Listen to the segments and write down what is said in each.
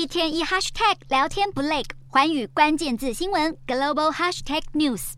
一天一 hashtag 聊天不累，环宇关键字新闻 global hashtag news。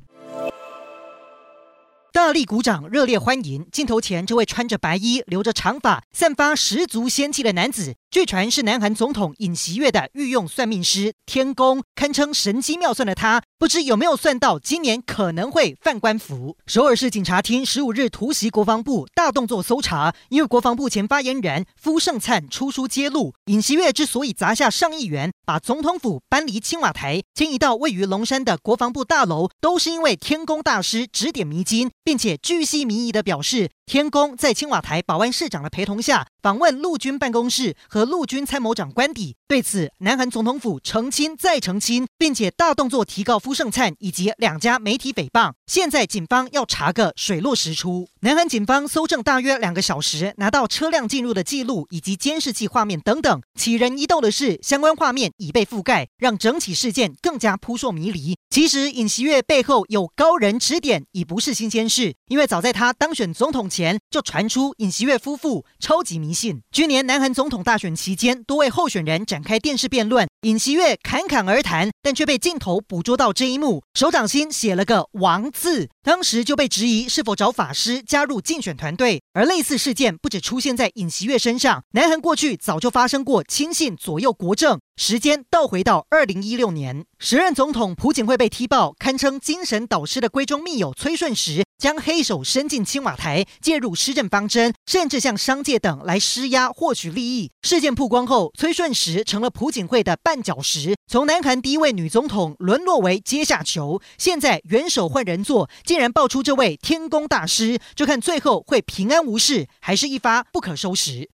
大力鼓掌，热烈欢迎镜头前这位穿着白衣、留着长发、散发十足仙气的男子。据传是南韩总统尹锡悦的御用算命师天宫，堪称神机妙算的他，不知有没有算到今年可能会犯官服。首尔市警察厅十五日突袭国防部，大动作搜查，因为国防部前发言人夫胜灿出书揭露，尹锡悦之所以砸下上亿元把总统府搬离青瓦台，迁移到位于龙山的国防部大楼，都是因为天宫大师指点迷津。并且巨细靡遗的表示，天宫在青瓦台保安市长的陪同下访问陆军办公室和陆军参谋长官邸。对此，南韩总统府澄清再澄清，并且大动作提告夫胜灿以及两家媒体诽谤。现在警方要查个水落石出。南韩警方搜证大约两个小时，拿到车辆进入的记录以及监视器画面等等。起人疑窦的是，相关画面已被覆盖，让整起事件更加扑朔迷离。其实尹锡悦背后有高人指点，已不是新鲜事。因为早在他当选总统前，就传出尹锡悦夫妇超级迷信。去年南韩总统大选期间，多位候选人展开电视辩论，尹锡悦侃侃而谈，但却被镜头捕捉到这一幕，手掌心写了个“王”字。当时就被质疑是否找法师加入竞选团队。而类似事件不止出现在尹锡悦身上，南韩过去早就发生过亲信左右国政。时间倒回到二零一六年，时任总统朴槿惠被踢爆，堪称精神导师的闺中密友崔顺实将黑手伸进青瓦台，介入施政方针，甚至向商界等来施压获取利益。事件曝光后，崔顺实成了朴槿惠的绊脚石，从南韩第一位女总统沦落为阶下囚。现在元首换人做，竟然爆出这位天宫大师，就看最后会平安无事，还是一发不可收拾。